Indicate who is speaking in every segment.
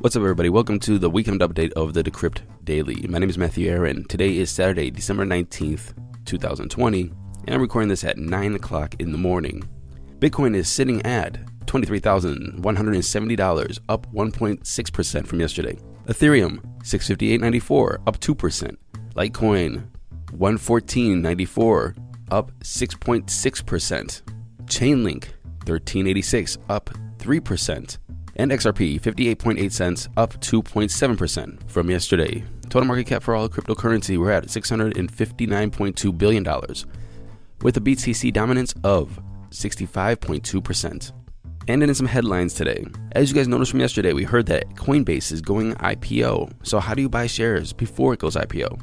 Speaker 1: What's up, everybody? Welcome to the weekend update of the Decrypt Daily. My name is Matthew Aaron. Today is Saturday, December 19th, 2020, and I'm recording this at 9 o'clock in the morning. Bitcoin is sitting at $23,170, up 1.6% from yesterday. Ethereum, 658.94, up 2%. Litecoin, 114.94, up 6.6%. Chainlink, 1386, up 3%. And XRP, 58.8 cents, up 2.7% from yesterday. Total market cap for all cryptocurrency, we're at $659.2 billion, with a BTC dominance of 65.2%. And in some headlines today. As you guys noticed from yesterday, we heard that Coinbase is going IPO. So, how do you buy shares before it goes IPO?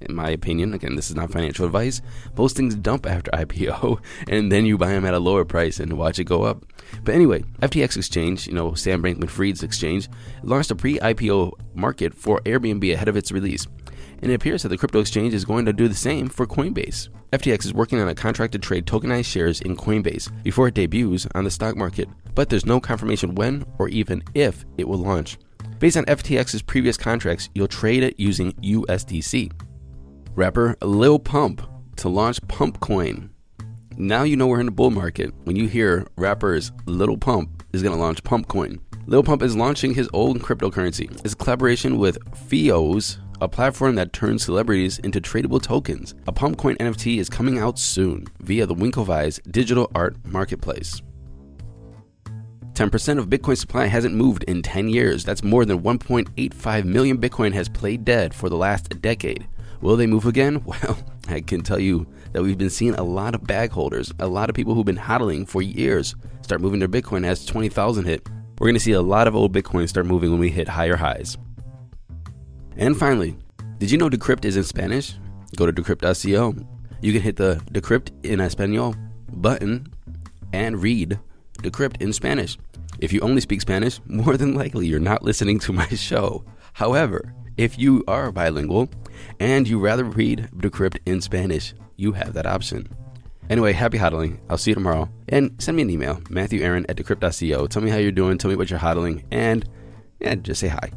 Speaker 1: In my opinion, again, this is not financial advice, most things dump after IPO and then you buy them at a lower price and watch it go up. But anyway, FTX Exchange, you know, Sam Bankman Fried's exchange, launched a pre IPO market for Airbnb ahead of its release. And it appears that the crypto exchange is going to do the same for Coinbase. FTX is working on a contract to trade tokenized shares in Coinbase before it debuts on the stock market, but there's no confirmation when or even if it will launch. Based on FTX's previous contracts, you'll trade it using USDC. Rapper Lil Pump to launch Pump Coin. Now you know we're in the bull market when you hear rappers Lil Pump is going to launch Pump Coin. Lil Pump is launching his own cryptocurrency. It's collaboration with Fyooz, a platform that turns celebrities into tradable tokens. A Pump Coin NFT is coming out soon via the Winklevi's digital art marketplace. 10% of Bitcoin supply hasn't moved in 10 years. That's more than 1.85 million Bitcoin has played dead for the last decade. Will they move again? Well, I can tell you that we've been seeing a lot of bag holders, a lot of people who've been hodling for years start moving their Bitcoin as 20,000 hit. We're going to see a lot of old Bitcoin start moving when we hit higher highs. And finally, did you know Decrypt is in Spanish? Go to decrypt.co. You can hit the Decrypt in Espanol button and read Decrypt in Spanish. If you only speak Spanish, more than likely you're not listening to my show. However, if you are bilingual and you rather read Decrypt in Spanish, you have that option. Anyway, happy hodling. I'll see you tomorrow. And send me an email, Matthew Aaron at decrypt.co. Tell me how you're doing, tell me what you're hodling, and yeah, just say hi.